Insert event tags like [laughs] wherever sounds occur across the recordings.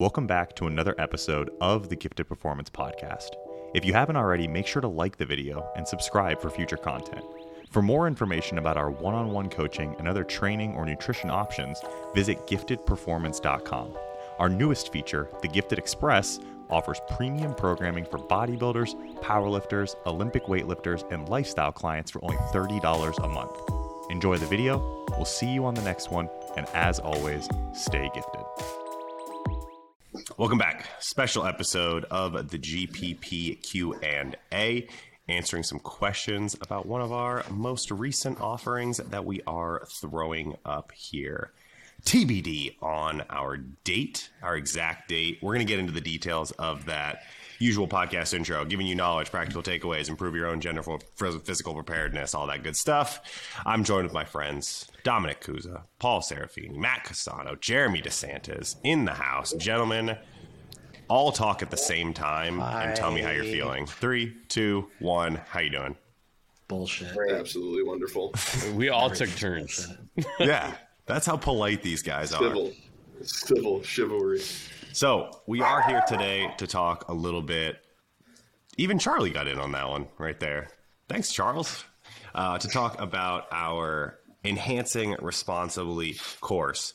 Welcome back to another episode of the Gifted Performance Podcast. If you haven't already, make sure to like the video and subscribe for future content. For more information about our one on one coaching and other training or nutrition options, visit giftedperformance.com. Our newest feature, the Gifted Express, offers premium programming for bodybuilders, powerlifters, Olympic weightlifters, and lifestyle clients for only $30 a month. Enjoy the video, we'll see you on the next one, and as always, stay gifted. Welcome back. Special episode of the GPP Q&A answering some questions about one of our most recent offerings that we are throwing up here. TBD on our date, our exact date. We're going to get into the details of that usual podcast intro, giving you knowledge, practical takeaways, improve your own general physical preparedness, all that good stuff. I'm joined with my friends Dominic Cusa, Paul Serafini, Matt Casano, Jeremy DeSantis in the house. Gentlemen, all talk at the same time Hi. and tell me how you're feeling. Three, two, one. How you doing? Bullshit. Absolutely wonderful. [laughs] we all took turns. yeah, that's how polite these guys Civil. are. Civil chivalry. So we are here today to talk a little bit. Even Charlie got in on that one right there. Thanks, Charles. Uh, to talk about our enhancing responsibly course.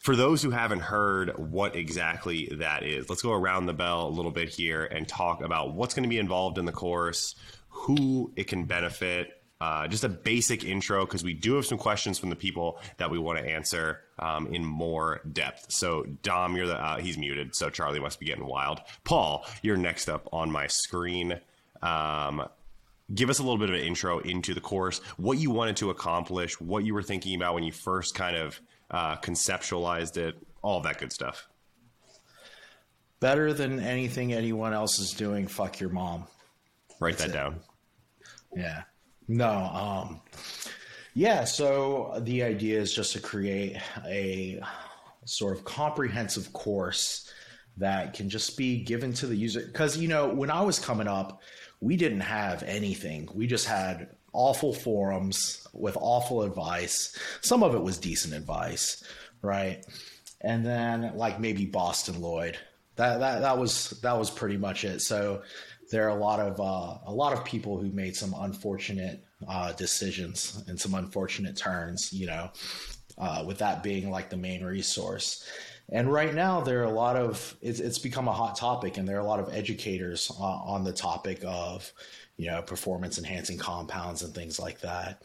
For those who haven't heard what exactly that is, let's go around the bell a little bit here and talk about what's going to be involved in the course, who it can benefit, uh, just a basic intro because we do have some questions from the people that we want to answer um, in more depth. So Dom, you're the uh, he's muted, so Charlie must be getting wild. Paul, you're next up on my screen. Um, give us a little bit of an intro into the course, what you wanted to accomplish, what you were thinking about when you first kind of uh, conceptualized it, all of that good stuff. Better than anything anyone else is doing. Fuck your mom. Write That's that it. down. Yeah. No. Um, yeah. So the idea is just to create a sort of comprehensive course that can just be given to the user. Because, you know, when I was coming up, we didn't have anything. We just had awful forums with awful advice. Some of it was decent advice, right? And then like maybe Bostin Loyd. That that that was that was pretty much it. So there are a lot of uh, a lot of people who made some unfortunate uh, decisions and some unfortunate turns. You know, uh, with that being like the main resource. And right now, there are a lot of it's, it's become a hot topic, and there are a lot of educators uh, on the topic of you know performance enhancing compounds and things like that.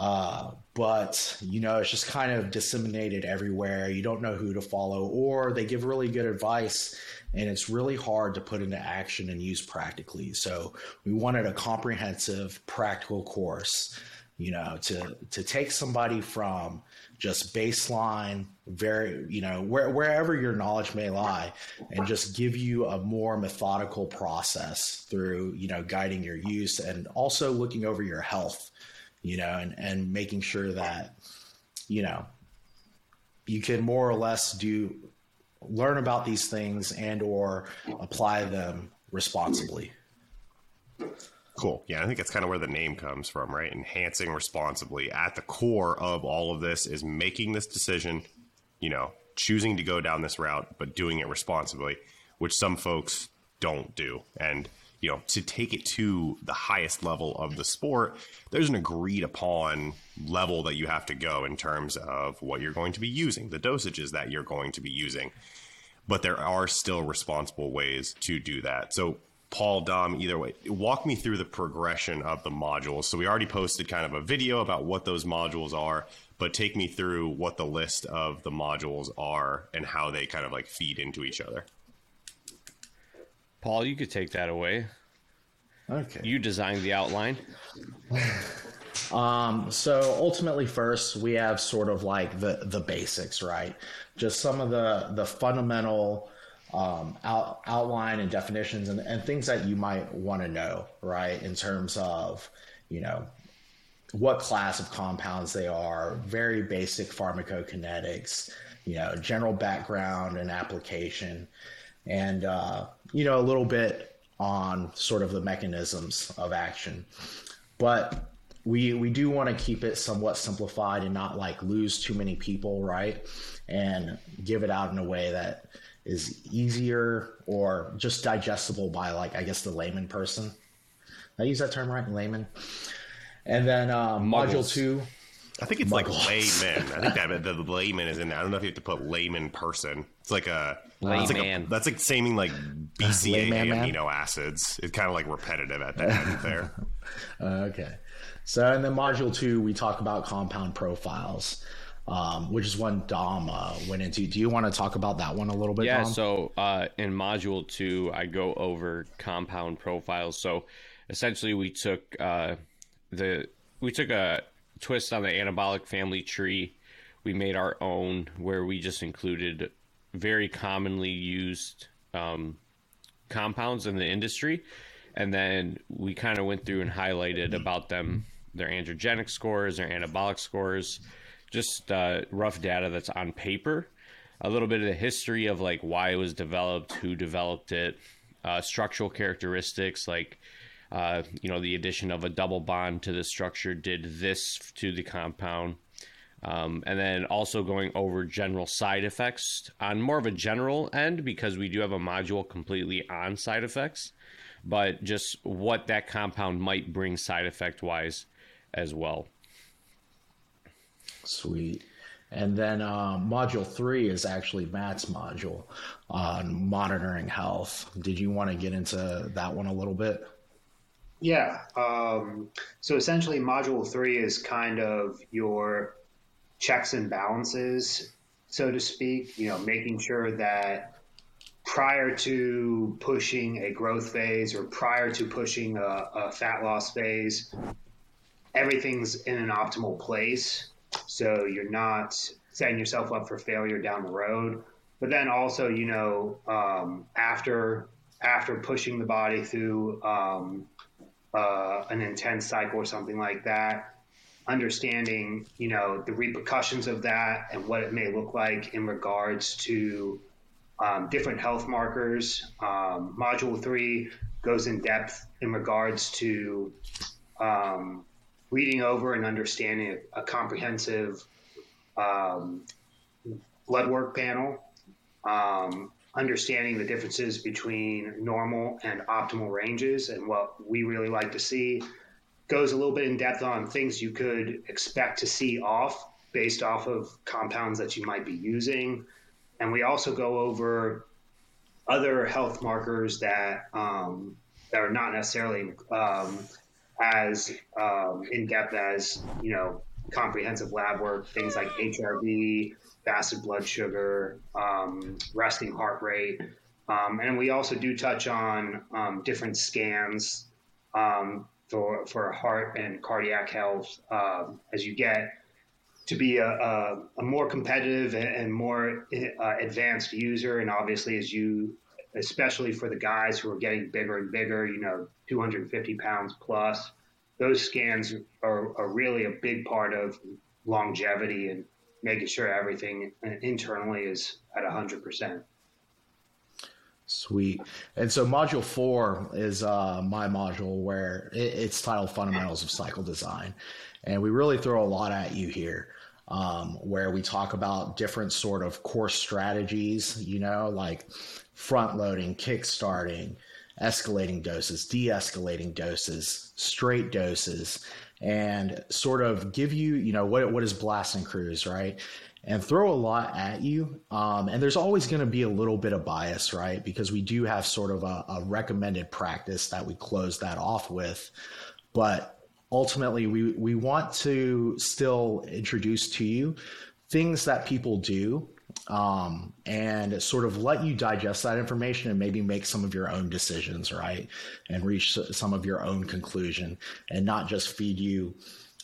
Uh, but you know, it's just kind of disseminated everywhere. You don't know who to follow, or they give really good advice and it's really hard to put into action and use practically. So we wanted a comprehensive, practical course, you know, to to take somebody from just baseline, very, you know, where, wherever your knowledge may lie, and just give you a more methodical process through, you know, guiding your use and also looking over your health, you know, and and making sure that, you know, you can more or less do learn about these things and or apply them responsibly. Cool. Yeah, I think that's kind of where the name comes from, right? Enhancing responsibly. At the core of all of this is making this decision, you know, choosing to go down this route, but doing it responsibly, which some folks don't do. And, you know, to take it to the highest level of the sport, there's an agreed upon level that you have to go in terms of what you're going to be using, the dosages that you're going to be using. But there are still responsible ways to do that. So, Paul, Dom, either way, walk me through the progression of the modules. So, we already posted kind of a video about what those modules are, but take me through what the list of the modules are and how they kind of like feed into each other. Paul, you could take that away. Okay. You designed the outline. Um, so ultimately, first we have sort of like the the basics, right? Just some of the the fundamental um, out, outline and definitions and, and things that you might want to know, right? In terms of you know what class of compounds they are, very basic pharmacokinetics, you know, general background and application, and uh, you know a little bit on sort of the mechanisms of action. But we we do want to keep it somewhat simplified and not like lose too many people, right? And give it out in a way that is easier or just digestible by like I guess the layman person. Did I use that term right, layman. And then uh, module two. I think it's like layman. I think that the, the layman is in there. I don't know if you have to put layman person. It's like a it's like a- Layman. that's like saying like BCAA [laughs] Layman man? amino acids. It's kind of like repetitive at that end there. [laughs] Uh, okay. So, and then module two, we talk about compound profiles, um, which is one Dom uh, went into. Do you want to talk about that one a little bit? Yeah, Dom? so uh, in module two, I go over compound profiles. So essentially, we took uh, the we took a twist on the anabolic family tree. We made our own, where we just included very commonly used um, compounds in the industry, and then we kind of went through and highlighted about them, their androgenic scores, their anabolic scores, just uh, rough data that's on paper a little bit of the history of like why it was developed, who developed it, uh, structural characteristics like uh, you know the addition of a double bond to the structure did this to the compound, um, and then also going over general side effects on more of a general end because we do have a module completely on side effects, but just what that compound might bring side effect wise as well. Sweet. And then uh, module three is actually Matt's module on monitoring health. Did you want to get into that one a little bit? Yeah. Um, so essentially, module three is kind of your checks and balances, so to speak. You know, making sure that prior to pushing a growth phase or prior to pushing a, a fat loss phase, everything's in an optimal place. So you're not setting yourself up for failure down the road. But then also, you know, um, after after pushing the body through um, uh, an intense cycle or something like that, understanding, you know, the repercussions of that and what it may look like in regards to um, different health markers. Um, module three goes in depth in regards to um, reading over and understanding a, a comprehensive um, blood work panel, um, understanding the differences between normal and optimal ranges, and what we really like to see. Goes a little bit in depth on things you could expect to see off based off of compounds that you might be using. And we also go over other health markers that um, that are not necessarily um, as um, in depth as you know comprehensive lab work, things like HRV, fasted blood sugar, um, resting heart rate, um, and we also do touch on um, different scans um, for for heart and cardiac health um, as you get to be a, a, a more competitive and, and more uh, advanced user, and obviously as you especially for the guys who are getting bigger and bigger, you know, 250 pounds plus, those scans are, are really a big part of longevity and making sure everything internally is at 100%. Sweet. And so module four is uh, my module where it, it's titled Fundamentals of Cycle Design. And we really throw a lot at you here. Um, where we talk about different sort of course strategies, you know, like front loading, kick starting, escalating doses, de-escalating doses, straight doses, and sort of give you, you know, what what is blast and cruise, right? And throw a lot at you. Um, and there's always going to be a little bit of bias, right? Because we do have sort of a, a recommended practice that we close that off with. But ultimately, we, we want to still introduce to you things that people do um, and sort of let you digest that information and maybe make some of your own decisions, right? And reach some of your own conclusion and not just feed you,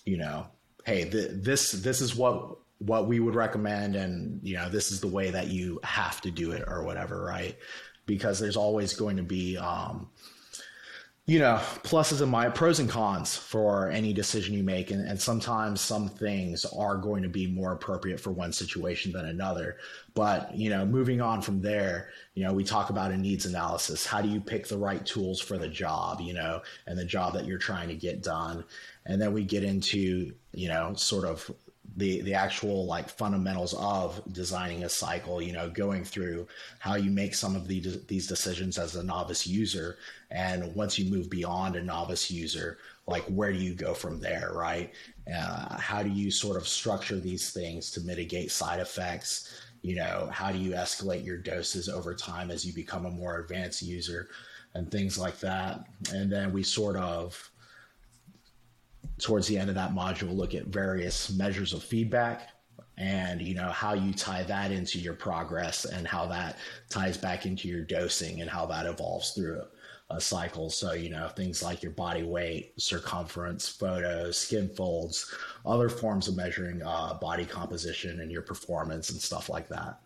you know, hey, th- this this is what what we would recommend, and you know, this is the way that you have to do it or whatever, right? Because there's always going to be um, you know, pluses and my pros and cons for any decision you make. And, and sometimes some things are going to be more appropriate for one situation than another. But, you know, moving on from there, you know, we talk about a needs analysis. How do you pick the right tools for the job, you know, and the job that you're trying to get done? And then we get into, you know, sort of the the actual like fundamentals of designing a cycle you know going through how you make some of the, these decisions as a novice user. And once you move beyond a novice user like where do you go from there right? Uh, how do you sort of structure these things to mitigate side effects? You know how do you escalate your doses over time as you become a more advanced user and things like that? And then we sort of towards the end of that module look at various measures of feedback and you know how you tie that into your progress and how that ties back into your dosing and how that evolves through a cycle. So you know things like your body weight circumference photos skin folds other forms of measuring uh, body composition and your performance and stuff like that.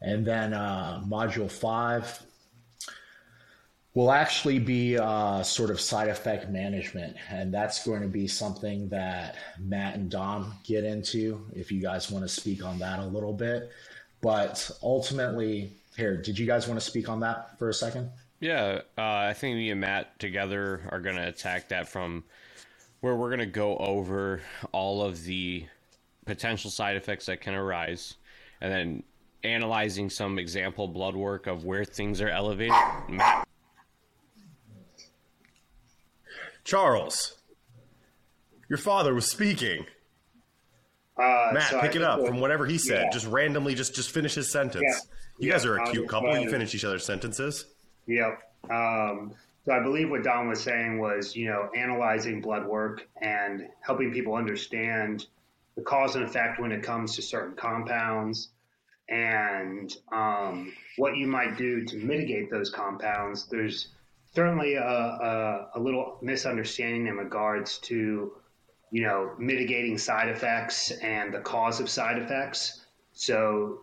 And then uh, module five will actually be uh, sort of side effect management. And that's going to be something that Matt and Dom get into if you guys want to speak on that a little bit. But ultimately, here, did you guys want to speak on that for a second? Yeah, uh, I think me and Matt together are going to attack that from where we're going to go over all of the potential side effects that can arise and then analyzing some example blood work of where things are elevated. Matt Charles, your father was speaking. Uh, Matt, so pick it up from whatever he said. yeah. Just randomly, just just finish his sentence. Yeah. You guys are a cute couple. You finish each other's sentences. Yep. Um, so I believe what Dom was saying was, you know, analyzing blood work and helping people understand the cause and effect when it comes to certain compounds and um, what you might do to mitigate those compounds. There's certainly a, a, a little misunderstanding in regards to, you know, mitigating side effects and the cause of side effects. So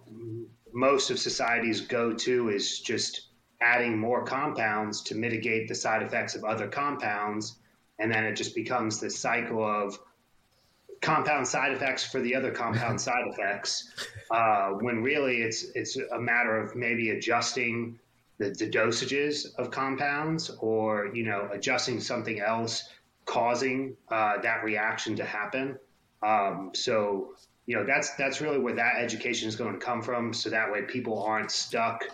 most of society's go-to is just adding more compounds to mitigate the side effects of other compounds and then it just becomes this cycle of compound side effects for the other compound [laughs] side effects uh, when really it's it's a matter of maybe adjusting the, the dosages of compounds or you know adjusting something else causing uh, that reaction to happen. Um, so you know that's that's really where that education is going to come from. So that way people aren't stuck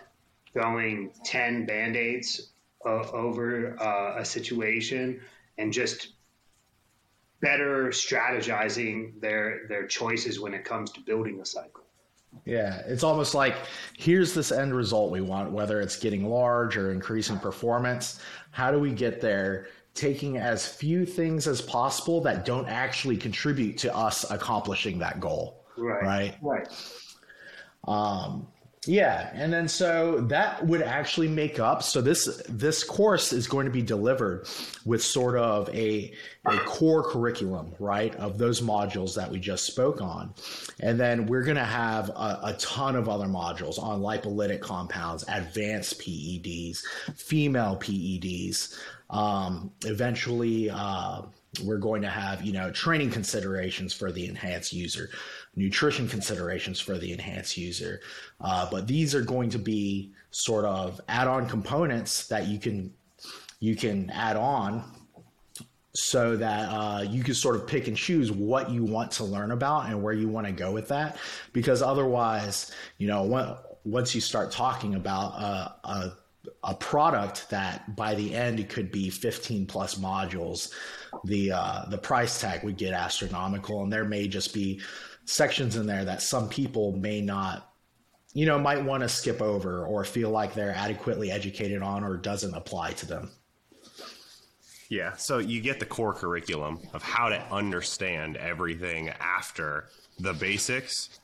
throwing 10 band-aids uh, over uh, a situation and just better strategizing their their choices when it comes to building a cycle Yeah, it's almost like here's this end result we want, whether it's getting large or increasing performance. How do we get there? Taking as few things as possible that don't actually contribute to us accomplishing that goal. right Right. right um, Yeah, and then so that would actually make up. So this this course is going to be delivered with sort of a a core curriculum, right, of those modules that we just spoke on, and then we're going to have a, a ton of other modules on lipolytic compounds, advanced PEDs, female PEDs. Um, eventually, uh, we're going to have you know training considerations for the enhanced user nutrition considerations for the enhanced user. Uh, but these are going to be sort of add-on components that you can you can add on so that uh, you can sort of pick and choose what you want to learn about and where you want to go with that. Because otherwise you know once you start talking about uh, a a product that by the end it could be 15 plus modules the uh, the price tag would get astronomical and there may just be sections in there that some people may not you know might want to skip over or feel like they're adequately educated on or doesn't apply to them Yeah, so you get the core curriculum of how to understand everything after the basics,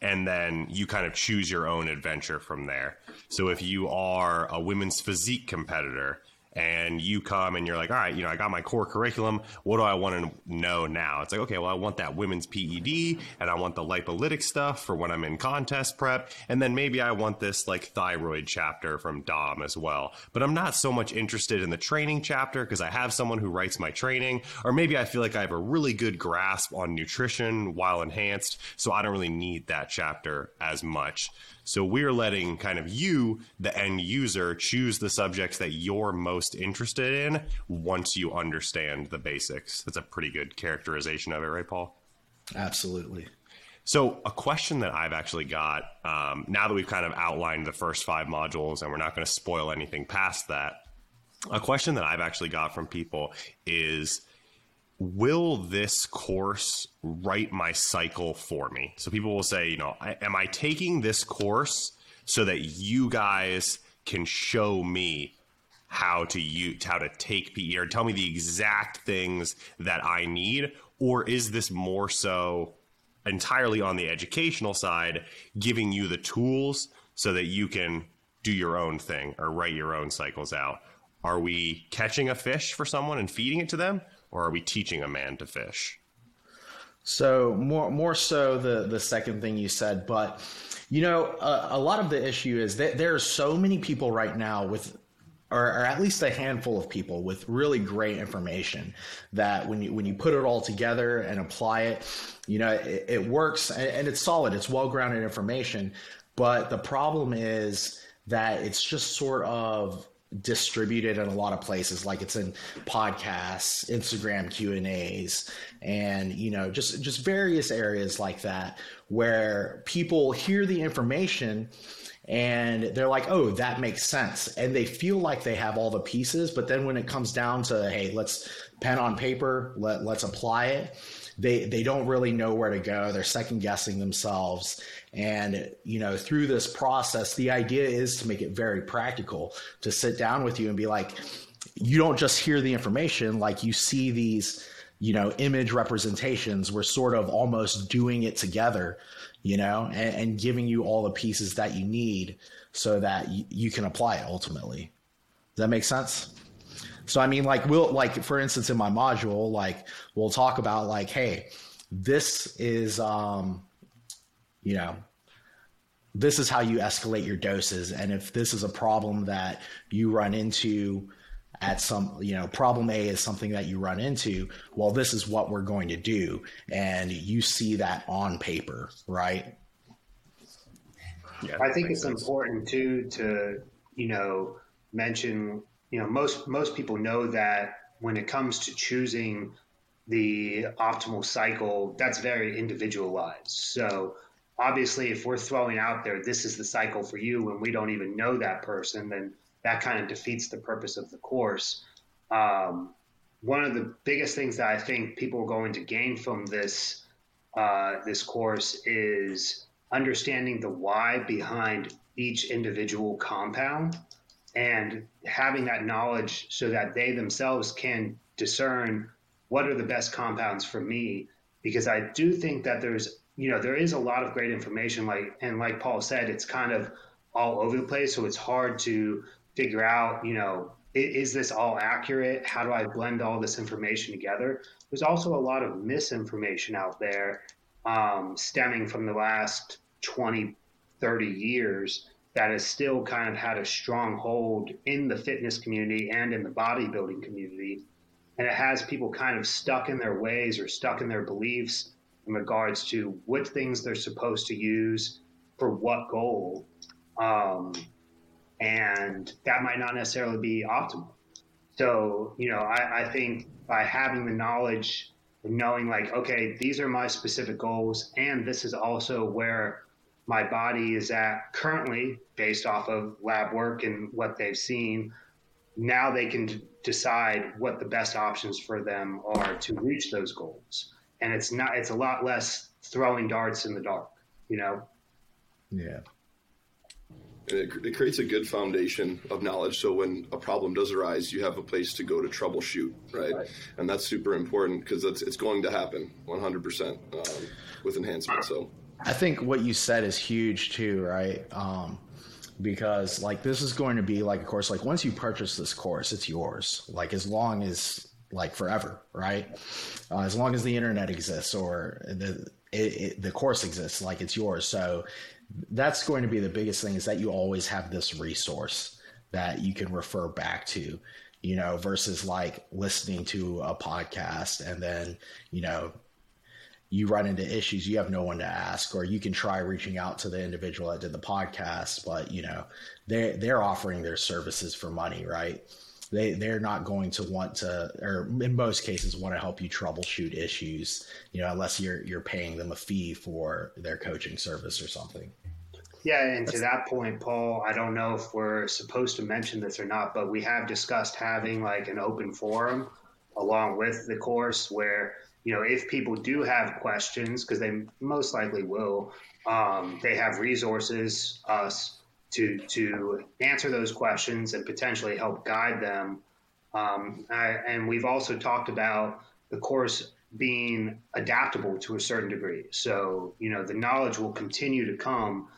and then you kind of choose your own adventure from there. So if you are a women's physique competitor and you come and you're like, all right, you know, I got my core curriculum. What do I want to know now? It's like, okay, well, I want that women's PED and I want the lipolytic stuff for when I'm in contest prep. And then maybe I want this like thyroid chapter from Dom as well. But I'm not so much interested in the training chapter because I have someone who writes my training. Or maybe I feel like I have a really good grasp on nutrition while enhanced. So I don't really need that chapter as much. So we're letting kind of you, the end user, choose the subjects that you're most interested in once you understand the basics. That's a pretty good characterization of it, right, Paul? Absolutely. So, a question that I've actually got um, now that we've kind of outlined the first five modules and we're not going to spoil anything past that, a question that I've actually got from people is Will this course write my cycle for me? So, people will say, you know, am I taking this course so that you guys can show me how to use how to take PE or tell me the exact things that I need? Or is this more so entirely on the educational side, giving you the tools so that you can do your own thing or write your own cycles out. Are we catching a fish for someone and feeding it to them, or are we teaching a man to fish? So more more so the the second thing you said, but you know a lot of the issue is that there are so many people right now with or, or, at least a handful of people with really great information that when you when you put it all together and apply it, you know it, it works and, and it's solid. It's well grounded information, but the problem is that it's just sort of distributed in a lot of places like it's in podcasts instagram q and a's and you know just just various areas like that where people hear the information and they're like, oh, that makes sense. And they feel like they have all the pieces. But then when it comes down to, hey, let's pen on paper, let, let's apply it, they, they don't really know where to go. They're second guessing themselves. And, you know, through this process, the idea is to make it very practical to sit down with you and be like, you don't just hear the information, like you see these, you know, image representations. We're sort of almost doing it together you know, and, and, giving you all the pieces that you need so that you can apply it ultimately. Does that make sense? So I mean, like we'll like for instance in my module, like we'll talk about like, hey, this is um, you know, this is how you escalate your doses, and if this is a problem that you run into at some, you know, problem A is something that you run into. Well, this is what we're going to do. And you see that on paper, right? Yeah, I think it's sense. important too to, you know, mention, you know, most most people know that when it comes to choosing the optimal cycle, that's very individualized. So obviously if we're throwing out there this is the cycle for you and we don't even know that person, then that kind of defeats the purpose of the course. Um, one of the biggest things that I think people are going to gain from this uh, this course is understanding the why behind each individual compound and having that knowledge so that they themselves can discern what are the best compounds for me because I do think that there's you know there is a lot of great information like and like Paul said it's kind of all over the place so it's hard to figure out, you know, is, is this all accurate? How do I blend all this information together? There's also a lot of misinformation out there um, stemming from the last 20, 30 years that has still kind of had a strong hold in the fitness community and in the bodybuilding community. And it has people kind of stuck in their ways or stuck in their beliefs in regards to what things they're supposed to use for what goal. Um, and that might not necessarily be optimal. So, you know, I, I think by having the knowledge of knowing, like, okay, these are my specific goals, and this is also where my body is at currently based off of lab work and what they've seen. Now they can d- decide what the best options for them are to reach those goals. And it's not, it's a lot less throwing darts in the dark, you know? Yeah it, it, creates a good foundation of knowledge. So when a problem does arise, you have a place to go to troubleshoot, right? right. And that's super important because it's, it's going to happen 100% um, with enhancement. So I think what you said is huge too, right? Um, because like this is going to be like, of course, like once you purchase this course, it's yours. Like as long as like forever, right? Uh, as long as the internet exists or the it, it, the course exists, like it's yours. So that's going to be the biggest thing is that you always have this resource that you can refer back to you know versus like listening to a podcast and then you know you run into issues you have no one to ask or you can try reaching out to the individual that did the podcast but you know they they're offering their services for money right they they're not going to want to, or in most cases, want to help you troubleshoot issues. You know, unless you're you're paying them a fee for their coaching service or something. Yeah, and to that point, Paul, I don't know if we're supposed to mention this or not, but we have discussed having like an open forum along with the course where you know if people do have questions because they most likely will um, they have resources us to to answer those questions and potentially help guide them. Um, I, and we've also talked about the course being adaptable to a certain degree. So you know the knowledge will continue to come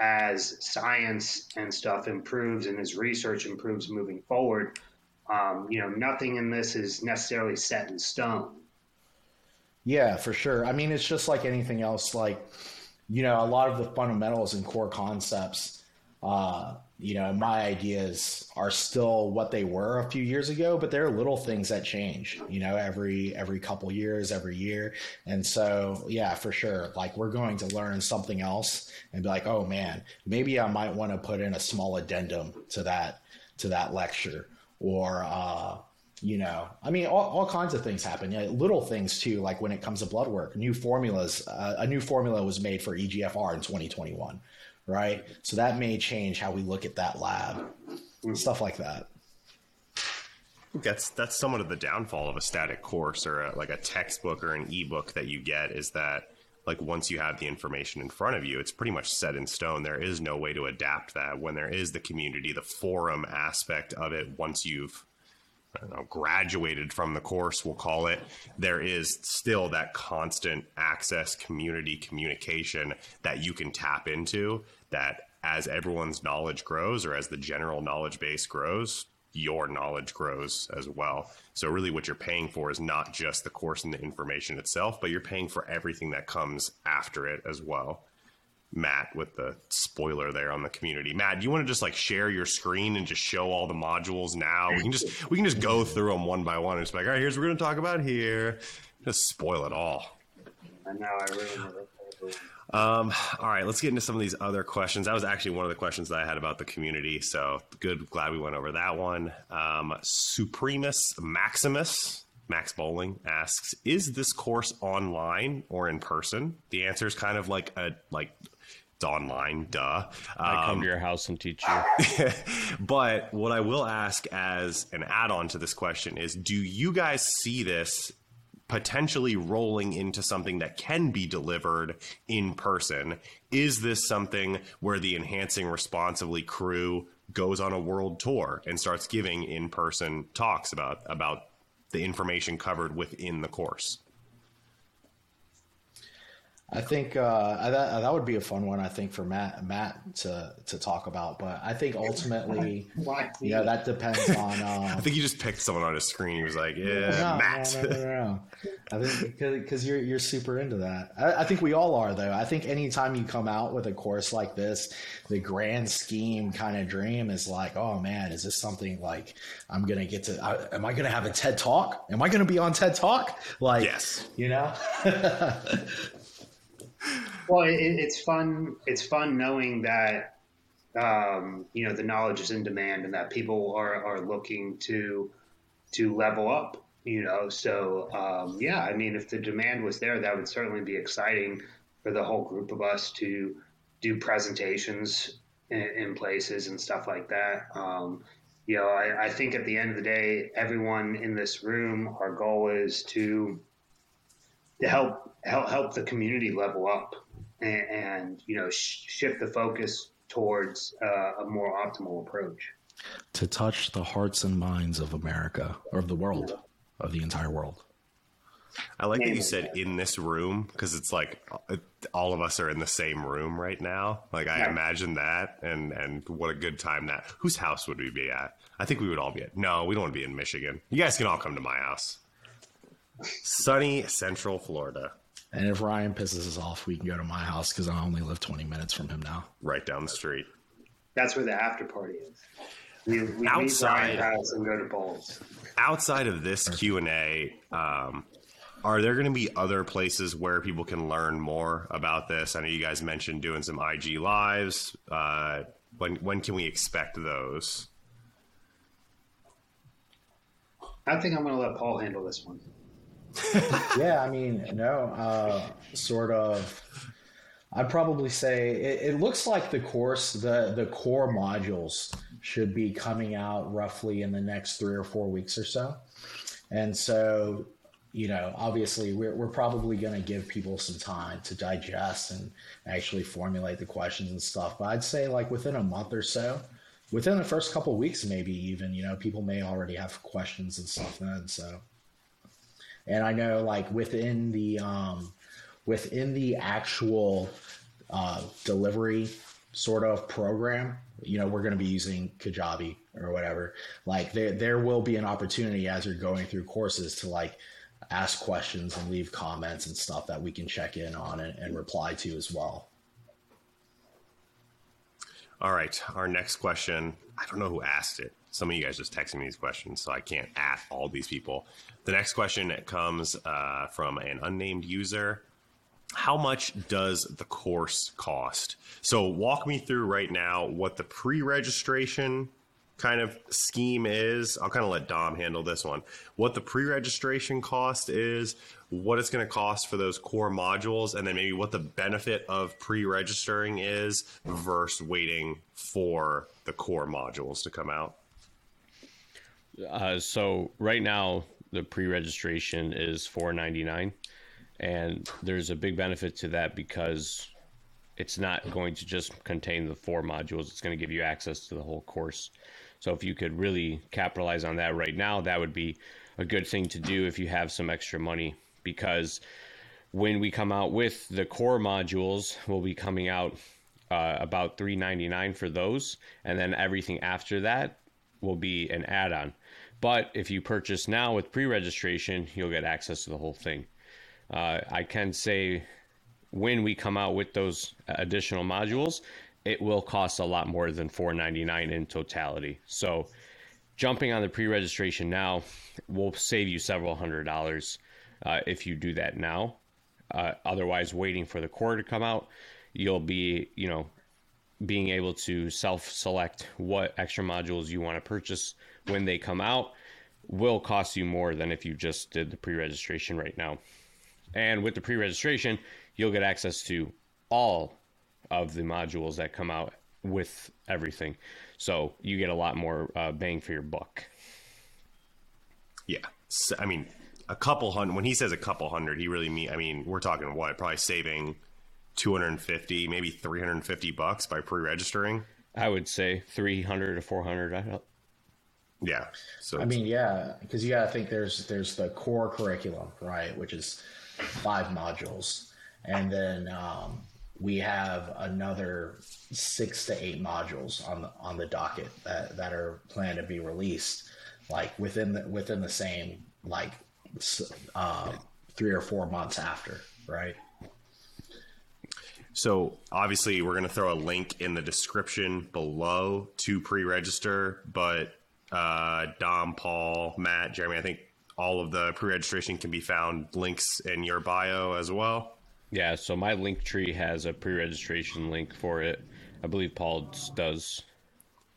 as science and stuff improves and as research improves moving forward. Um, you know, nothing in this is necessarily set in stone. Yeah, for sure. I mean, it's just like anything else. Like, you know, a lot of the fundamentals and core concepts, uh, you know, my ideas are still what they were a few years ago, but there are little things that change, you know, every every couple years, every year. And so, yeah, for sure. Like we're going to learn something else and be like, "Oh man, maybe I might want to put in a small addendum to that to that lecture." or uh, you know, I mean, all, all kinds of things happen. Yeah, little things too, like when it comes to blood work, new formulas. Uh, a new formula was made for EGFR in 2021, right? So that may change how we look at that lab, stuff like that. That's that's somewhat of the downfall of a static course or a, like a textbook or an ebook that you get is that like once you have the information in front of you, it's pretty much set in stone. There is no way to adapt that when there is the community, the forum aspect of it. Once you've know, graduated from the course, we'll call it, there is still that constant access, community communication that you can tap into. That as everyone's knowledge grows or as the general knowledge base grows, your knowledge grows as well. So really what you're paying for is not just the course and the information itself, but you're paying for everything that comes after it as well. Matt with the spoiler there on the community. Matt, do you want to just like share your screen and just show all the modules now? We can just we can just go through them one by one and just like, all right, here's what we're going to talk about here. Just spoil it all. I know. I really um, all right, let's get into some of these other questions. That was actually one of the questions that I had about the community. So good, glad we went over that one. Um, Supremus Maximus, Max Bowling asks, "Is this course online or in person?" The answer is kind of like a like it's online, duh. I come Um, to your house and teach you. [laughs] but what I will ask as an add-on to this question is, do you guys see this potentially rolling into something that can be delivered in person? Is this something where the Enhancing Responsibly crew goes on a world tour and starts giving in-person talks about about the information covered within the course? I think uh, that that would be a fun one. I think for Matt Matt to to talk about, but I think ultimately, yeah, that depends on. [laughs] Um, I think he just picked someone on his screen. He was like, "Yeah, no, Matt." No, no, no, [laughs] no. I think because you're you're super into that. I, I think we all are, though. I think anytime you come out with a course like this, the grand scheme kind of dream is like, oh man, is this something like I'm gonna get to? I, am I gonna have a TED talk? Am I gonna be on TED talk? Like, Yes. you know. [laughs] Well, it, it's fun. It's fun knowing that um, you know the knowledge is in demand and that people are are looking to to level up. You know, so um, yeah, I mean, if the demand was there, that would certainly be exciting for the whole group of us to do presentations in, in places and stuff like that. Um, you know, I, I think at the end of the day, everyone in this room, our goal is to to help help help the community level up and, and you know sh- shift the focus towards uh, a more optimal approach. to touch the hearts and minds of America or of the world, of the entire world. I like that you said in this room because it's like uh, all of us are in the same room right now. Like I Yeah. imagine that, and and what a good time that. Whose house would we be at? I think we would all be at. No, we don't want to be in Michigan. You guys can all come to my house. Sunny Central Florida, And if Ryan pisses us off, we can go to my house because I only live 20 minutes from him now. right down the street. That's where the after party is. We, we meet Outside. Ryan's house and go to bowls. Outside of this Q and A, um, are there going to be other places where people can learn more about this? I know you guys mentioned doing some IG lives. Uh, when when can we expect those? I think I'm going to let Paul handle this one. Yeah, I mean, no, uh, sort of. I'd probably say it, it, looks like the course, the the core modules should be coming out roughly in the next three or four weeks or so. And so, you know, obviously, we're we're probably going to give people some time to digest and actually formulate the questions and stuff. But I'd say like within a month or so, within the first couple weeks, maybe even, you know, people may already have questions and stuff then. So. And I know like within the um, within the actual uh, delivery sort of program, you know, we're going to be using Kajabi or whatever. Like there there will be an opportunity as you're going through courses to like ask questions and leave comments and stuff that we can check in on and, and reply to as well. All right, our next question. I don't know who asked it. Some of you guys just texting me these questions, so I can't at all these people. The next question comes uh, from an unnamed user. How much does the course cost? So, walk me through right now what the pre registration kind of scheme is. I'll kind of let Dom handle this one. What the pre registration cost is, what it's going to cost for those core modules, and then maybe what the benefit of pre registering is versus waiting for the core modules to come out. Uh, so, right now, the pre-registration is 4.99 and there's a big benefit to that because it's not going to just contain the four modules. It's going to give you access to the whole course. So if you could really capitalize on that right now that would be a good thing to do if you have some extra money. Because when we come out with the core modules we'll be coming out uh, about 399 for those. And then everything after that will be an add-on but if you purchase now with pre registration, you'll get access to the whole thing. Uh, I can say when we come out with those additional modules, it will cost a lot more than $4.99 in totality. So, jumping on the pre registration now will save you several hundred dollars uh, if you do that now. Uh, otherwise, waiting for the core to come out, you'll be, you know, being able to self select what extra modules you want to purchase when they come out will cost you more than if you just did the pre registration right now. And with the pre registration, you'll get access to all of the modules that come out with everything. So you get a lot more uh, bang for your buck. Yeah. So, I mean, a couple hundred, when he says a couple hundred, he really mean, I mean, we're talking what? Probably saving 250, maybe 350 bucks by pre registering. I would say 300 to 400. Yeah. So I mean, yeah, because you got to think there's there's the core curriculum, right, which is five modules, and then um, we have another six to eight modules on the on the docket that, that are planned to be released, like within the within the same like uh, three or four months after, right? So obviously, we're going to throw a link in the description below to pre-register, but uh, Dom, Paul, Matt, Jeremy. I think all of the pre-registration can be found links in your bio as well. Yeah, so my link tree has a pre-registration link for it. I believe Paul does.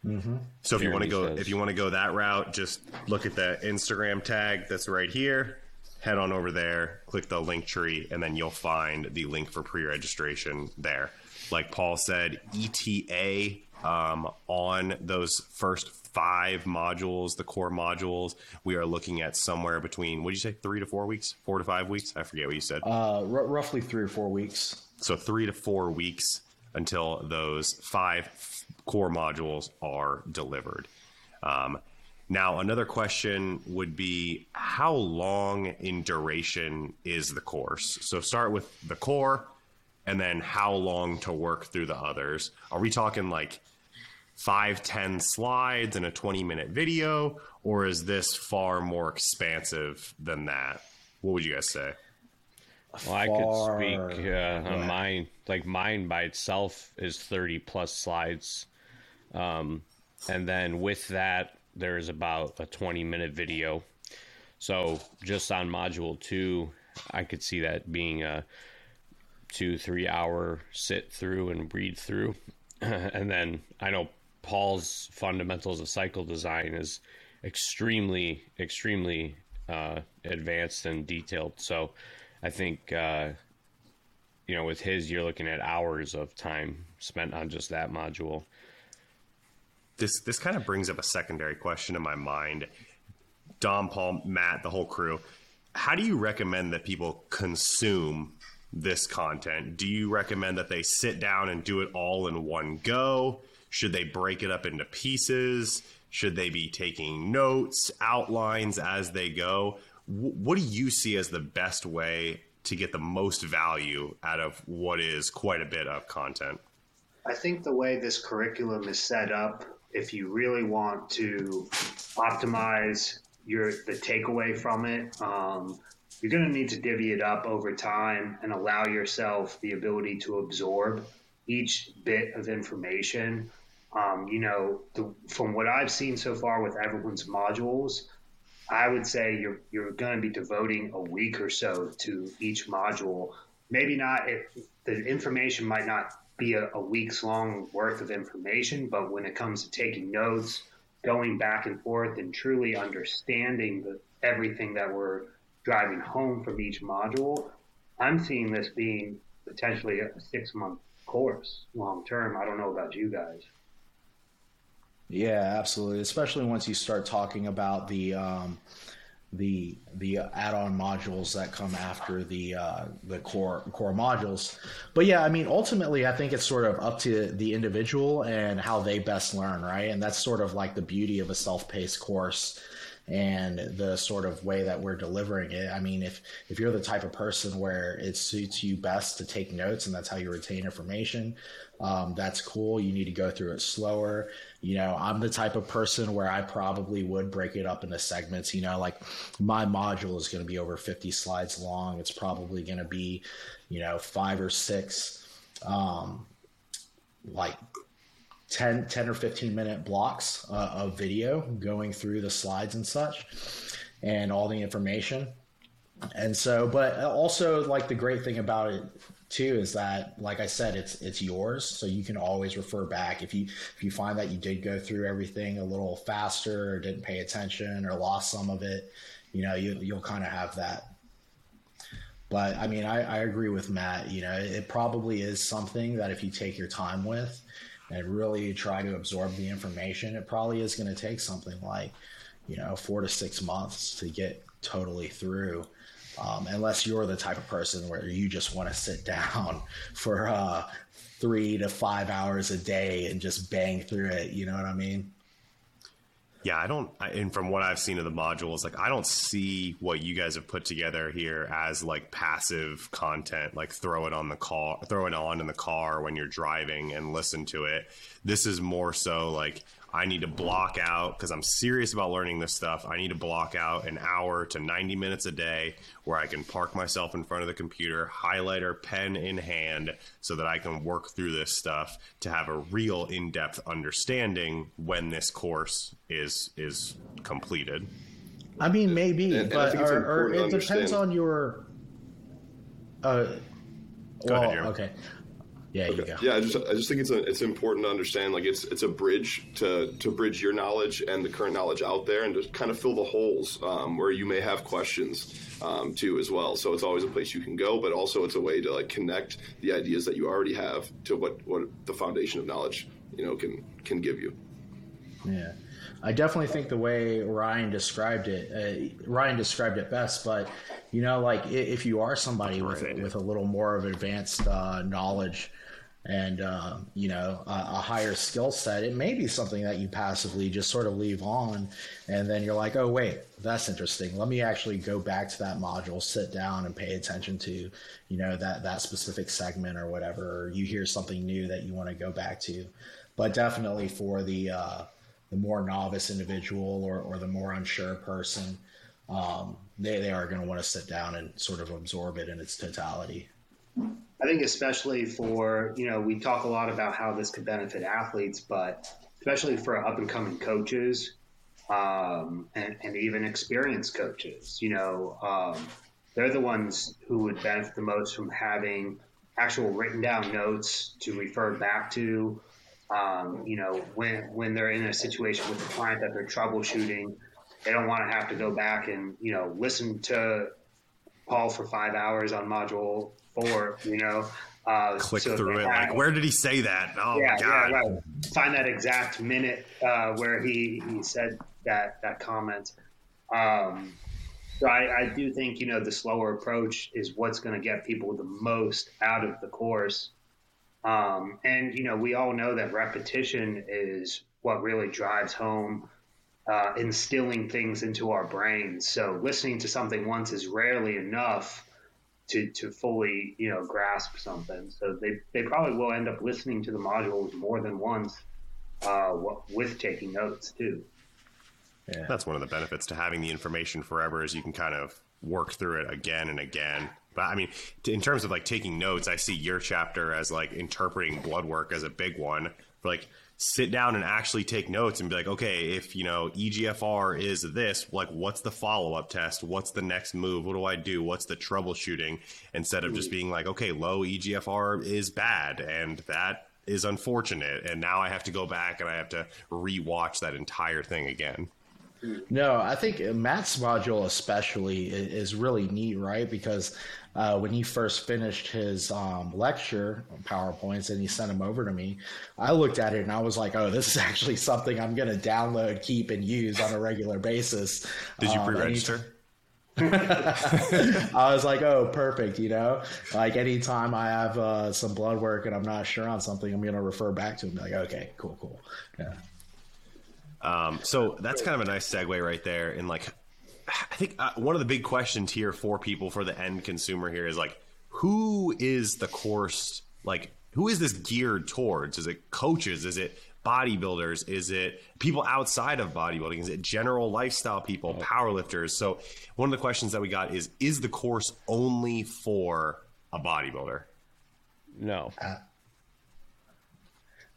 Mm-hmm. So if you want to go, if you want to go that route, just look at the Instagram tag that's right here. Head on over there, click the link tree, and then you'll find the link for pre-registration there. Like Paul said, ETA um, on those first five modules, the core modules, we are looking at somewhere between, what did you say, three to four weeks, four to five weeks? I forget what you said. Uh, r- roughly three or four weeks. So three to four weeks until those five core modules are delivered. Um, now, another question would be how long in duration is the course? So start with the core and then how long to work through the others. Are we talking like five, 10 slides and a 20 minute video, or is this far more expansive than that? What would you guys say? Well, I could speak uh, on mine. Like mine by itself is 30 plus slides. Um, and then with that, there's about a 20 minute video. So just on module two, I could see that being a two, three hour sit through and read through. [laughs] and then I know Paul's fundamentals of cycle design is extremely, extremely uh, advanced and detailed. So I think, uh, you know, with his, you're looking at hours of time spent on just that module. This this kind of brings up a secondary question in my mind. Dom, Paul, Matt, the whole crew. How do you recommend that people consume this content? Do you recommend that they sit down and do it all in one go? Should they break it up into pieces? Should they be taking notes, outlines as they go? what do you see as the best way to get the most value out of what is quite a bit of content? I think the way this curriculum is set up, if you really want to optimize your the takeaway from it, um, you're going to need to divvy it up over time and allow yourself the ability to absorb each bit of information um, you know, the, from what I've seen so far with everyone's modules, I would say you're you're going to be devoting a week or so to each module. Maybe not. It, the information might not be a, a week's long worth of information, but when it comes to taking notes, going back and forth, and truly understanding the, everything that we're driving home from each module, I'm seeing this being potentially a six month course long term. I don't know about you guys. Yeah, absolutely. Especially once you start talking about the um, the the add-on modules that come after the uh, the core core modules. But yeah, I mean, ultimately, I think it's sort of up to the individual and how they best learn, right? And that's sort of like the beauty of a self-paced course and the sort of way that we're delivering it. I mean, if if you're the type of person where it suits you best to take notes and that's how you retain information, um, that's cool. You need to go through it slower. You know, I'm the type of person where I probably would break it up into segments. You know, like my module is going to be over 50 slides long. It's probably going to be, you know, five or six, um, like 10, 10 or 15 minute blocks uh, of video going through the slides and such and all the information. And so, but also like the great thing about it too is that like I said, it's, it's yours. So you can always refer back. If you, if you find that you did go through everything a little faster or didn't pay attention or lost some of it, you know, you, you'll kind of have that but I mean, I, I, agree with Matt. You know, it probably is something that if you take your time with, and really try to absorb the information, it probably is going to take something like, you know, four to six months to get totally through. Um, unless you're the type of person where you just want to sit [laughs] down for uh, three to five hours a day and just bang through it. You know what I mean? Yeah, I don't. And from what I've seen of the modules, like I don't see what you guys have put together here as like passive content, like throw it on the car, throw it on in the car when you're driving and listen to it. This is more so like I need to block out because I'm serious about learning this stuff. I need to block out an hour to 90 minutes a day where I can park myself in front of the computer, highlighter, pen in hand, so that I can work through this stuff to have a real in-depth understanding when this course is is completed. I mean, maybe, and, but and or, or it depends on your. Uh, well, ahead, okay. Yeah, okay. Yeah, I just I just think it's a, it's important to understand like it's it's a bridge to to bridge your knowledge and the current knowledge out there, and to kind of fill the holes um, where you may have questions um, too as well. So it's always a place you can go, but also it's a way to like connect the ideas that you already have to what what the foundation of knowledge you know can can give you. Yeah. I definitely think the way Ryan described it, uh, Ryan described it best. But you know, like if you are somebody with with a little more of advanced uh, knowledge and uh, you know a, a higher skill set it may be something that you passively just sort of leave on and then you're like oh wait that's interesting. Let me actually go back to that module sit down and pay attention to you know that that specific segment or whatever or you hear something new that you want to go back to. But definitely for the uh, the more novice individual or, or the more unsure person um, they, they are going to want to sit down and sort of absorb it in its totality I think especially for, you know, we talk a lot about how this could benefit athletes, but especially for up and coming coaches um, and, and, even experienced coaches, you know, um, they're the ones who would benefit the most from having actual written down notes to refer back to. Um, you know, when when they're in a situation with a client that they're troubleshooting, they don't want to have to go back and you know listen to Paul for five hours on module four. You know, uh, click so through it. Have, like, where did he say that? Oh yeah, my god! Yeah, right. Find that exact minute uh, where he he said that that comment. Um, so I, I, do think you know the slower approach is what's going to get people the most out of the course. Um, and you know we all know that repetition is what really drives home uh, instilling things into our brains. So listening to something once is rarely enough to, to fully you know grasp something. So they, they probably will end up listening to the modules more than once uh, with taking notes too. Yeah. That's one of the benefits to having the information forever is you can kind of work through it again and again. But I mean, in terms of like taking notes, I see your chapter as like interpreting blood work as a big one. Like sit down and actually take notes and be like, okay, if you know EGFR is this, like what's the follow up test? What's the next move? What do I do? What's the troubleshooting? Instead of just mm-hmm. being like, okay, low EGFR is bad and that is unfortunate, and now I have to go back and I have to rewatch that entire thing again. No, I think Matt's module especially is really neat, right? Because uh, when he first finished his um, lecture PowerPoints and he sent them over to me, I looked at it and I was like, oh, this is [laughs] actually something I'm going to download, keep, and use on a regular basis. Did you pre register? [laughs] I was like, oh, perfect. You know, like anytime I have uh, some blood work and I'm not sure on something, I'm going to refer back to him. Like, okay, cool, cool. Yeah. Um, so that's kind of a nice segue right there. And like, I think uh, one of the big questions here for people, for the end consumer here, is like, who is the course? Like, who is this geared towards? Is it coaches? Is it bodybuilders? Is it people outside of bodybuilding? Is it general lifestyle people, powerlifters? So, one of the questions that we got is: Is the course only for a bodybuilder? No. Uh,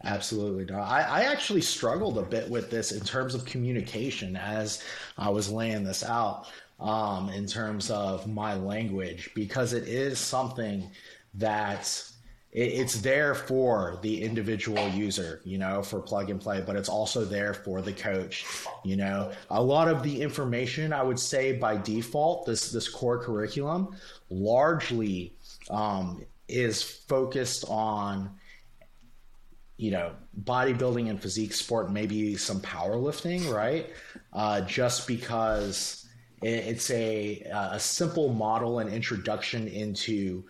Absolutely not. I, I actually struggled a bit with this in terms of communication as I was laying this out um, in terms of my language because it is something that it's there for the individual user, you know, for plug and play, but it's also there for the coach. You know, a lot of the information I would say by default, this this core curriculum largely um, is focused on you know, bodybuilding and physique sport, maybe some powerlifting, right? Uh, just because it's a, a simple model and introduction into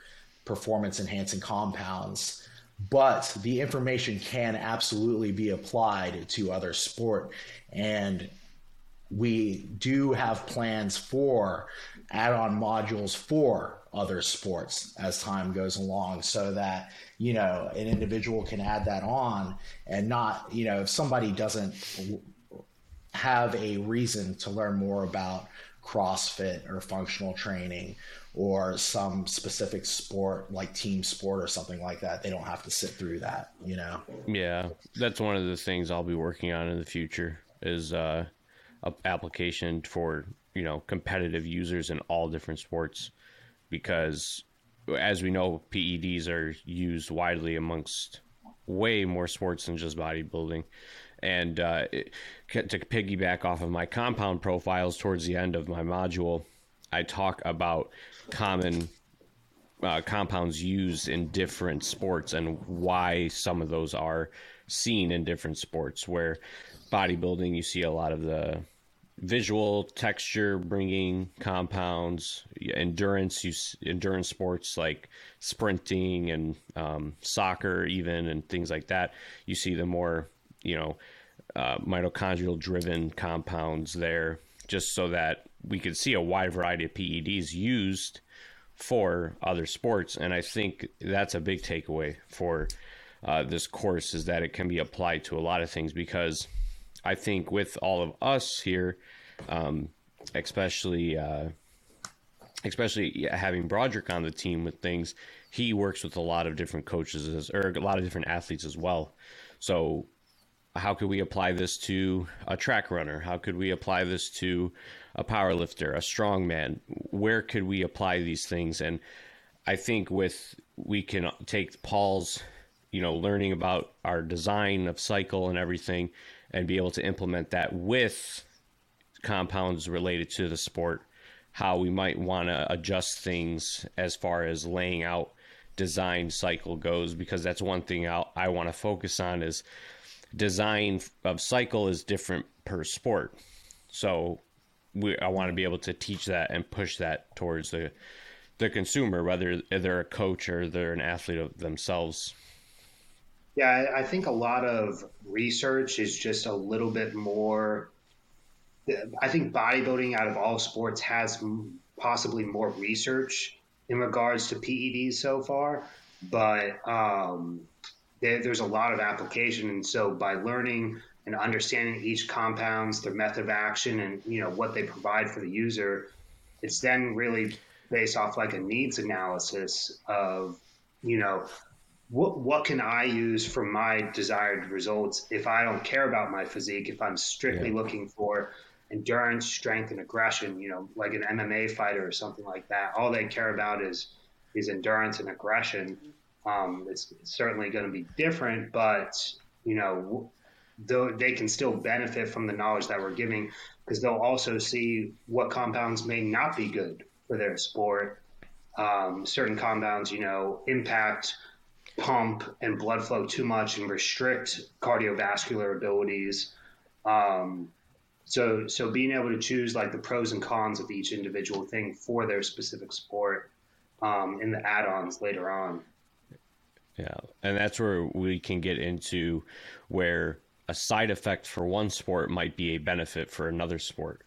performance enhancing compounds. But the information can absolutely be applied to other sport. And we do have plans for add on modules for other sports as time goes along so that you know an individual can add that on and not you know if somebody doesn't have a reason to learn more about crossfit or functional training or some specific sport like team sport or something like that they don't have to sit through that you know? Yeah. That's one of the things i'll be working on in the future is uh application for you know competitive users in all different sports because as we know PEDs are used widely amongst way more sports than just bodybuilding. And uh, to piggyback off of my compound profiles towards the end of my module I talk about common uh, compounds used in different sports and why some of those are seen in different sports where bodybuilding you see a lot of the visual texture bringing compounds endurance use endurance sports like sprinting and um, soccer even and things like that. You see the more you know uh, mitochondrial driven compounds there just so that we could see a wide variety of PEDs used for other sports. And I think that's a big takeaway for uh, this course is that it can be applied to a lot of things because I think with all of us here, um, especially uh, especially having Broderick on the team with things, he works with a lot of different coaches as, or a lot of different athletes as well. So, how could we apply this to a track runner? How could we apply this to a power lifter, a strongman? Where could we apply these things? And I think with we can take Paul's, you know, learning about our design of cycle and everything and be able to implement that with compounds related to the sport, how we might want to adjust things as far as laying out design cycle goes, because that's one thing I'll, I want to focus on is design of cycle is different per sport. So we, I want to be able to teach that and push that towards the the consumer, whether they're a coach or they're an athlete themselves. Yeah, I think a lot of research is just a little bit more. I think bodybuilding out of all sports has possibly more research in regards to PEDs so far, but um, there, there's a lot of application. And so by learning and understanding each compounds, their method of action, and you know what they provide for the user, it's then really based off like a needs analysis of you know what what can I use for my desired results if I don't care about my physique, if I'm strictly yeah. looking for endurance, strength, and aggression, you know, like an MMA fighter or something like that. All they care about is is endurance and aggression. Um, it's, it's, certainly going to be different, but you know, though they can still benefit from the knowledge that we're giving because they'll also see what compounds may not be good for their sport. Um, certain compounds, you know, impact pump and blood flow too much and restrict cardiovascular abilities. Um, so, so being able to choose like the pros and cons of each individual thing for their specific sport um, in the add-ons later on. Yeah, and that's where we can get into where a side effect for one sport might be a benefit for another sport.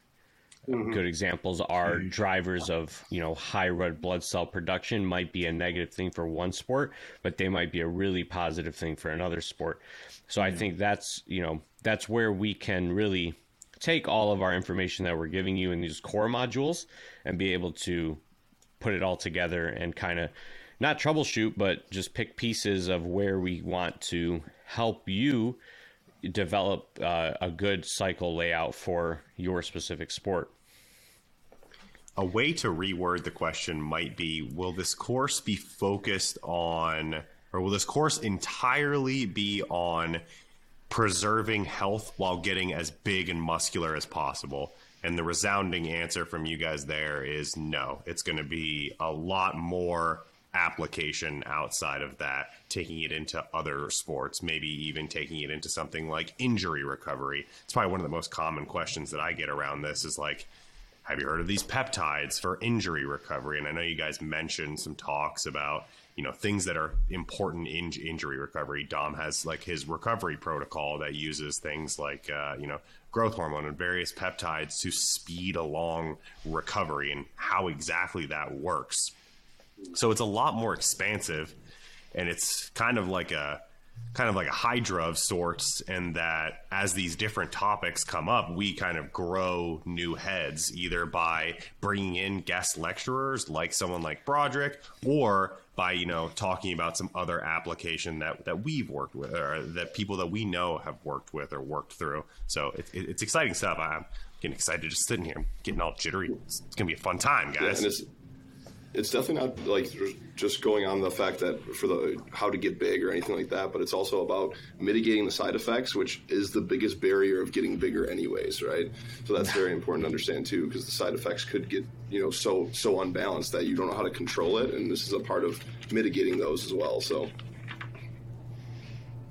Mm-hmm. Good examples are drivers of you know high red blood cell production might be a negative thing for one sport, but they might be a really positive thing for another sport. So mm-hmm. I think that's you know that's where we can really take all of our information that we're giving you in these core modules and be able to put it all together and kind of not troubleshoot, but just pick pieces of where we want to help you develop uh, a good cycle layout for your specific sport. A way to reword the question might be Will this course be focused on, or will this course entirely be on preserving health while getting as big and muscular as possible? And the resounding answer from you guys there is no. It's going to be a lot more application outside of that, taking it into other sports, maybe even taking it into something like injury recovery. It's probably one of the most common questions that I get around this is like, have you heard of these peptides for injury recovery? And I know you guys mentioned some talks about, you know, things that are important in injury recovery. Dom has like his recovery protocol that uses things like, uh, you know, growth hormone and various peptides to speed along recovery and how exactly that works so it's a lot more expansive, and it's kind of like a kind of like a hydra of sorts in that as these different topics come up we kind of grow new heads either by bringing in guest lecturers like someone like broderick or by you know talking about some other application that that we've worked with or that people that we know have worked with or worked through. So it, it, it's exciting stuff. I'm getting excited just sitting here getting all jittery. It's, it's gonna be a fun time guys. Yeah, it's definitely not like just going on the fact that for the how to get big or anything like that, but it's also about mitigating the side effects, which is the biggest barrier of getting bigger, anyways, right? So that's very important to understand too, because the side effects could get you know so so unbalanced that you don't know how to control it, and this is a part of mitigating those as well. So.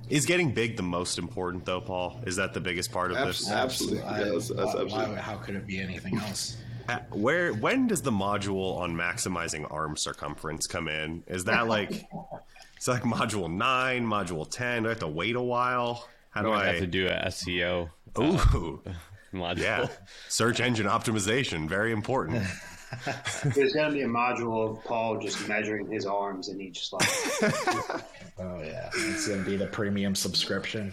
Is getting big the most important, though, Paul? Is that the biggest part of this? Absolutely. Yeah, that's, that's why, absolutely. Why, how could it be anything else? Where when does the module on maximizing arm circumference come in? Is that like it's like module nine, module ten? Do I have to wait a while? How do I have to do a SEO? Uh, Ooh, [laughs] module. Yeah, search engine optimization, very important. [laughs] There's going to be a module of Paul just measuring his arms in each slide. oh yeah, it's going to be the premium subscription.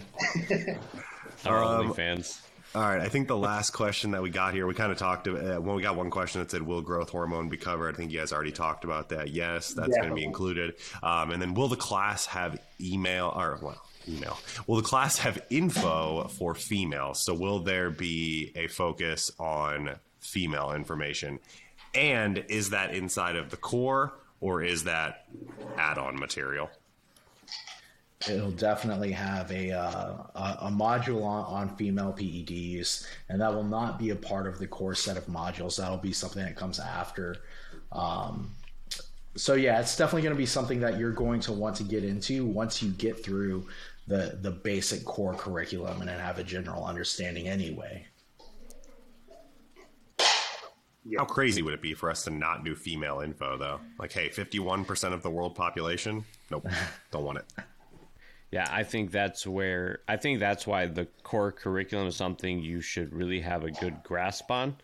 Our um, OnlyFans. All right. I think the last question that we got here, we kind of talked uh, when we got one question that said, "Will growth hormone be covered?" I think you guys already talked about that. Yes, that's going to be included. Um, and then, will the class have email or well, email? Will the class have info for females? So, will there be a focus on female information? And is that inside of the core or is that add-on material? It'll definitely have a uh, a, module on, on female PEDs, and that will not be a part of the core set of modules. That'll be something that comes after. Um, so yeah, it's definitely going to be something that you're going to want to get into once you get through the the basic core curriculum and have a general understanding anyway. How crazy would it be for us to not do female info though? Like, hey, fifty-one percent of the world population? Nope, [laughs] don't want it. Yeah, I think that's where I think that's why the core curriculum is something you should really have a good grasp on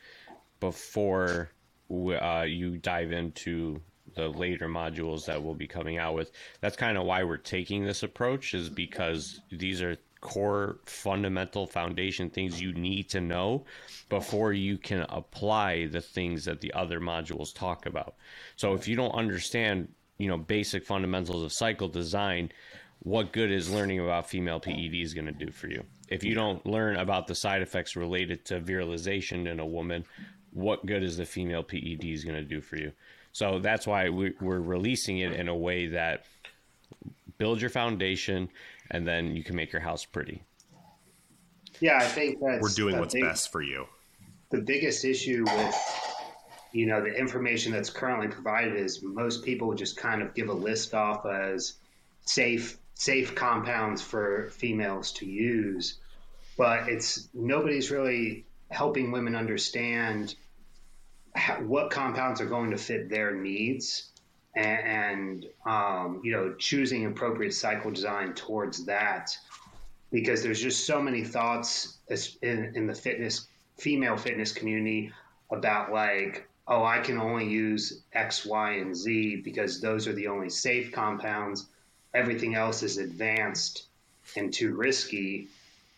before uh, you dive into the later modules that we'll be coming out with. That's kind of why we're taking this approach, is because these are core fundamental foundation things you need to know before you can apply the things that the other modules talk about. So if you don't understand, you know, basic fundamentals of cycle design, what good is learning about female PEDs going to do for you? If you don't learn about the side effects related to virilization in a woman, what good is the female PEDs going to do for you? So that's why we, are releasing it in a way that builds your foundation, and then you can make your house pretty. Yeah, I think that's we're doing what's big, best for you. The biggest issue with you know the information that's currently provided is most people just kind of give a list off as safe safe compounds for females to use, but it's nobody's really helping women understand how, what compounds are going to fit their needs and, and um, you know choosing appropriate cycle design towards that. Because there's just so many thoughts in, in the fitness female fitness community about like oh i can only use x y and z because those are the only safe compounds everything else is advanced and too risky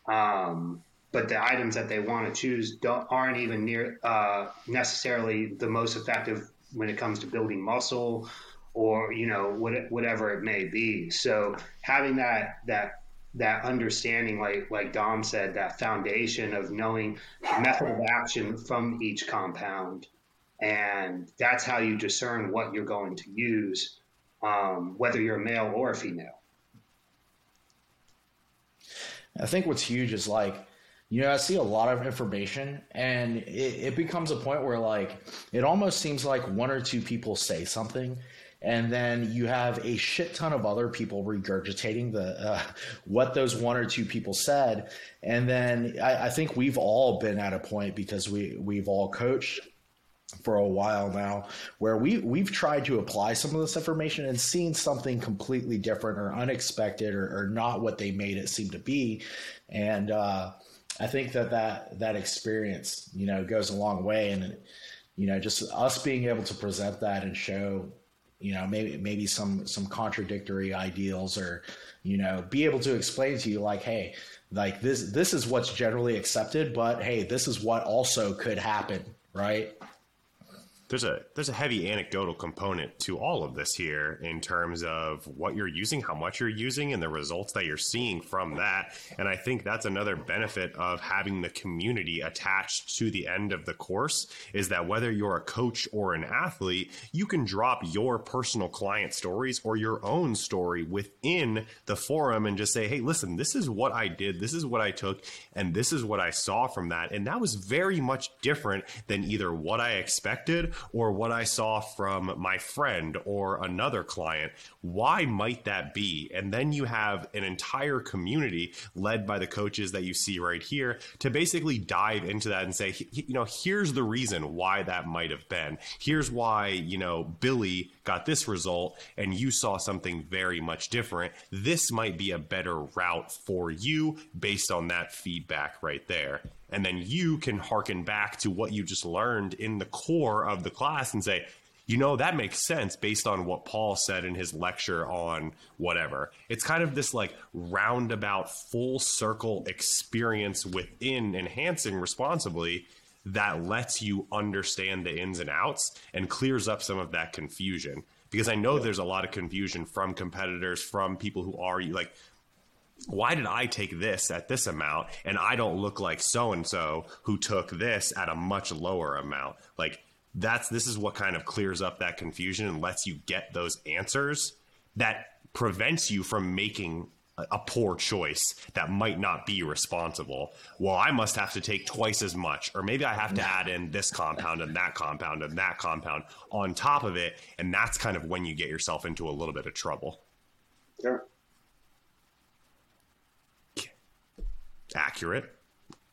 um, but the items that they want to choose aren't even near uh, necessarily the most effective when it comes to building muscle or you know what, whatever it may be. So having that that that understanding, like like Dom said, that foundation of knowing method of action from each compound, and that's how you discern what you're going to use, um, whether you're a male or a female. I think what's huge is like you know, I see a lot of information and it, it, becomes a point where like it almost seems like one or two people say something and then you have a shit ton of other people regurgitating the uh, what those one or two people said and then I, I think we've all been at a point because we we've all coached for a while now where we we've tried to apply some of this information and seen something completely different or unexpected or, or not what they made it seem to be and uh, I think that that that experience, you know, goes a long way, and you know, just us being able to present that and show, you know, maybe maybe some some contradictory ideals, or you know, be able to explain to you like, hey, like this this is what's generally accepted, but hey, this is what also could happen, right? There's a there's a heavy anecdotal component to all of this here in terms of what you're using, how much you're using, and the results that you're seeing from that. And I think that's another benefit of having the community attached to the end of the course is that whether you're a coach or an athlete, you can drop your personal client stories or your own story within the forum and just say, "Hey, listen, this is what I did, this is what I took, and this is what I saw from that." And that was very much different than either what I expected or what I saw from my friend or another client. Why might that be? And then you have an entire community led by the coaches that you see right here to basically dive into that and say, you know, here's the reason why that might have been. Here's why, you know, Billy got this result and you saw something very much different. This might be a better route for you based on that feedback right there and then you can harken back to what you just learned in the core of the class and say you know that makes sense based on what paul said in his lecture on whatever. It's kind of this like roundabout full circle experience within enhancing responsibly that lets you understand the ins and outs and clears up some of that confusion. Because i know there's a lot of confusion from competitors from people who are like why did I take this at this amount and I don't look like so and so who took this at a much lower amount? Like that's this is what kind of clears up that confusion and lets you get those answers that prevents you from making a, poor choice that might not be responsible. Well, I must have to take twice as much, or maybe I have to add in this compound and that compound and that compound on top of it, and that's kind of when you get yourself into a little bit of trouble. Sure. Accurate,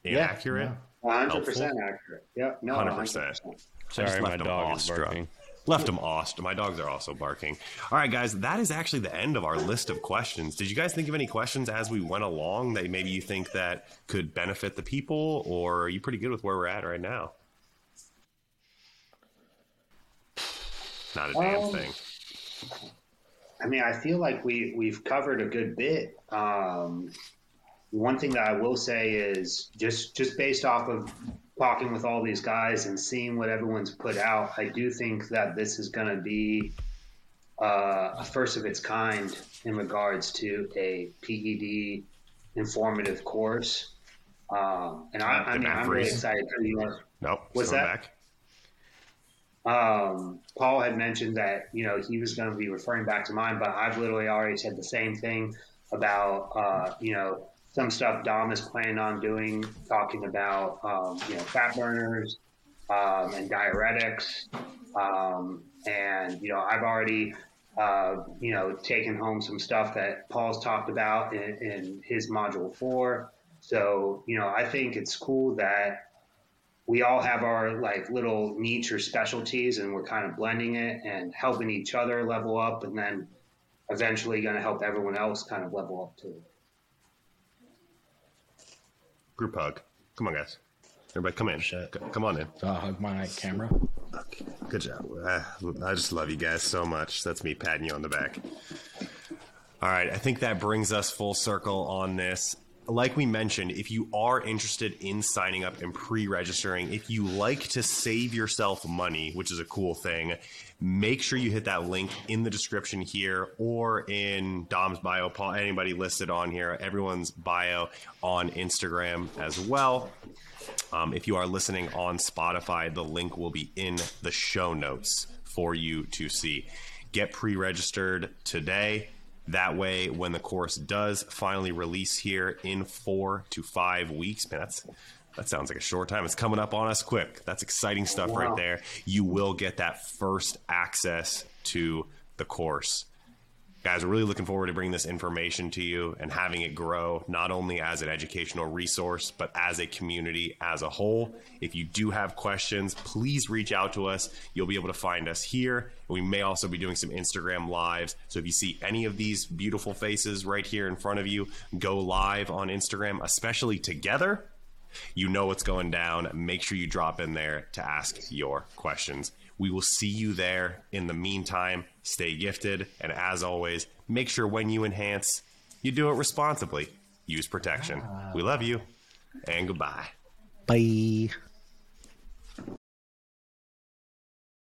inaccurate. yeah. hundred percent accurate. Yep. No, 100%. 100%. Sorry, my left them dog is awestruck. barking. Left them awestruck. My dogs are also barking. All right, guys, that is actually the end of our list of questions. Did you guys think of any questions as we went along that maybe you think that could benefit the people, or are you pretty good with where we're at right now? Not a damn Um, thing. I mean, I feel like we we've covered a good bit. Um, one thing that I will say is just just based off of talking with all these guys and seeing what everyone's put out, I do think that this is going to be uh, a first of its kind in regards to a PED informative course. Um, and I, I mean, I'm really excited. for you Nope. what's that? um, Paul had mentioned that you know he was going to be referring back to mine, but I've literally already said the same thing about uh, you know some stuff Dom is planning on doing, talking about um, you know fat burners um, and diuretics, um, and you know I've already uh, you know taken home some stuff that Paul's talked about in, in his module four. So you know I think it's cool that we all have our like little niche or specialties and we're kind of blending it and helping each other level up and then eventually going to help everyone else kind of level up too Group hug. Come on, guys. Everybody, come in. Shit. Come on in. I'll hug my camera. Okay. Good job. Uh, I just love you guys so much. That's me patting you on the back. All right. I think that brings us full circle on this. Like we mentioned, if you are interested in signing up and pre registering, if you like to save yourself money, which is a cool thing, make sure you hit that link in the description here or in Dom's bio, Paul, anybody listed on here, everyone's bio on Instagram as well. Um, if you are listening on Spotify, the link will be in the show notes for you to see. Get pre registered today. That way, when the course does finally release here in four to five weeks, man, that's that sounds like a short time. It's coming up on us quick. That's exciting stuff right there. You will get that first access to the course. Guys we're really looking forward to bringing this information to you and having it grow not only as an educational resource but as a community as a whole. If you do have questions please reach out to us. You'll be able to find us here. We may also be doing some instagram lives. So if you see any of these beautiful faces right here in front of you go live on instagram especially together you know what's going down. Make sure you drop in there to ask your questions. We will see you there. In the meantime, stay gifted. And as always, make sure when you enhance, you do it responsibly. Use protection. Ah. We love you, and goodbye. Bye.